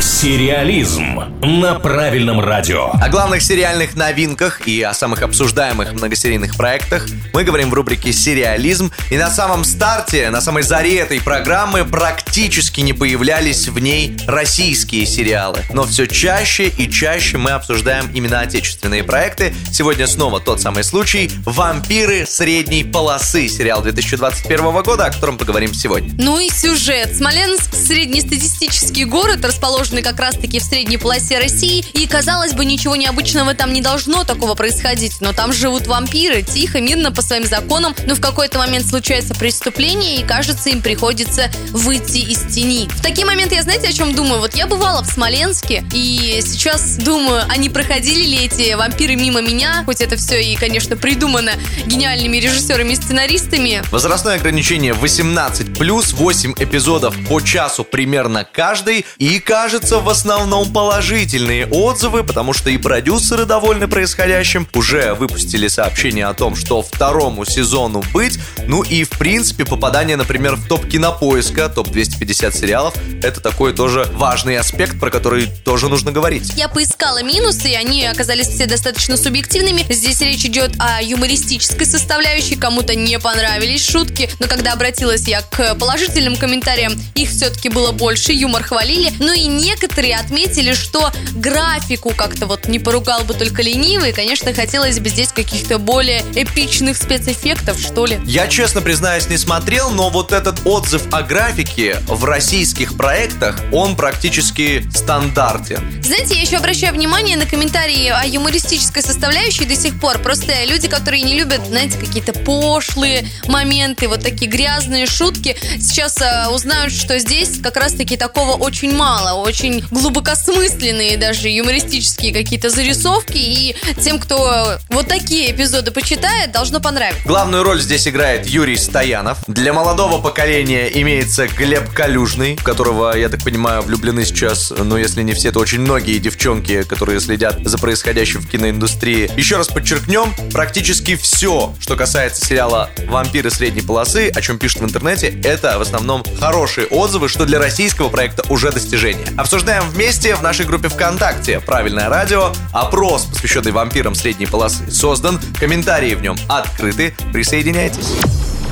Сериализм на правильном радио. О главных сериальных новинках и о самых обсуждаемых многосерийных проектах мы говорим в рубрике «Сериализм». И на самом старте, на самой заре этой программы практически не появлялись в ней российские сериалы. Но все чаще и чаще мы обсуждаем именно отечественные проекты. Сегодня снова тот самый случай «Вампиры средней полосы» сериал 2021 года, о котором поговорим сегодня. Ну и сюжет. Смоленск – среднестатистический город, расположенный как раз-таки в средней полосе России. И, казалось бы, ничего необычного там не должно такого происходить. Но там живут вампиры, тихо, мирно, по своим законам. Но в какой-то момент случается преступление, и, кажется, им приходится выйти из тени. В такие моменты я, знаете, о чем думаю? Вот я бывала в Смоленске, и сейчас думаю, они проходили ли эти вампиры мимо меня, хоть это все и, конечно, придумано гениальными режиссерами и сценаристами. Возрастное ограничение 18 плюс 8 эпизодов по часу примерно каждый. И кажется, в основном положительные отзывы, потому что и продюсеры довольны происходящим, уже выпустили сообщение о том, что второму сезону быть, ну и в принципе попадание, например, в топ кинопоиска, топ 250 сериалов, это такой тоже важный аспект, про который тоже нужно говорить. Я поискала минусы, и они оказались все достаточно субъективными. Здесь речь идет о юмористической составляющей, кому-то не понравились шутки, но когда обратилась я к положительным комментариям, их все-таки было больше, юмор хвалили, ну и некоторые отметили, что графику как-то вот не поругал бы только ленивый, конечно, хотелось бы здесь каких-то более эпичных спецэффектов, что ли. Я, честно признаюсь, не смотрел, но вот этот отзыв о графике в российских проектах, он практически стандартен. Знаете, я еще обращаю внимание на комментарии о юмористической составляющей до сих пор. Просто люди, которые не любят, знаете, какие-то пошлые моменты, вот такие грязные шутки, сейчас э, узнают, что здесь как раз-таки такого очень мало. Очень глубокосмысленные даже юмористические какие-то зарисовки. И тем, кто вот такие эпизоды почитает, должно понравиться. Главную роль здесь играет Юрий Стоянов. Для молодого поколения имеется Глеб Калюжный, которого, я так понимаю, влюблены сейчас, ну, если не все, то очень многие девчонки, которые следят за происходящим в киноиндустрии. Еще раз подчеркнем, практически все, что касается сериала «Вампиры средней полосы», о чем пишут в интернете, это в основном хорошие отзывы, что для российского проекта уже достижение. Обсуждаем вместе в нашей группе ВКонтакте «Правильное радио». Опрос, посвященный вампирам средней полосы, создан. Комментарии в нем открыты. Присоединяйтесь.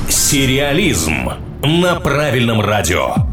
Сериализм на правильном радио.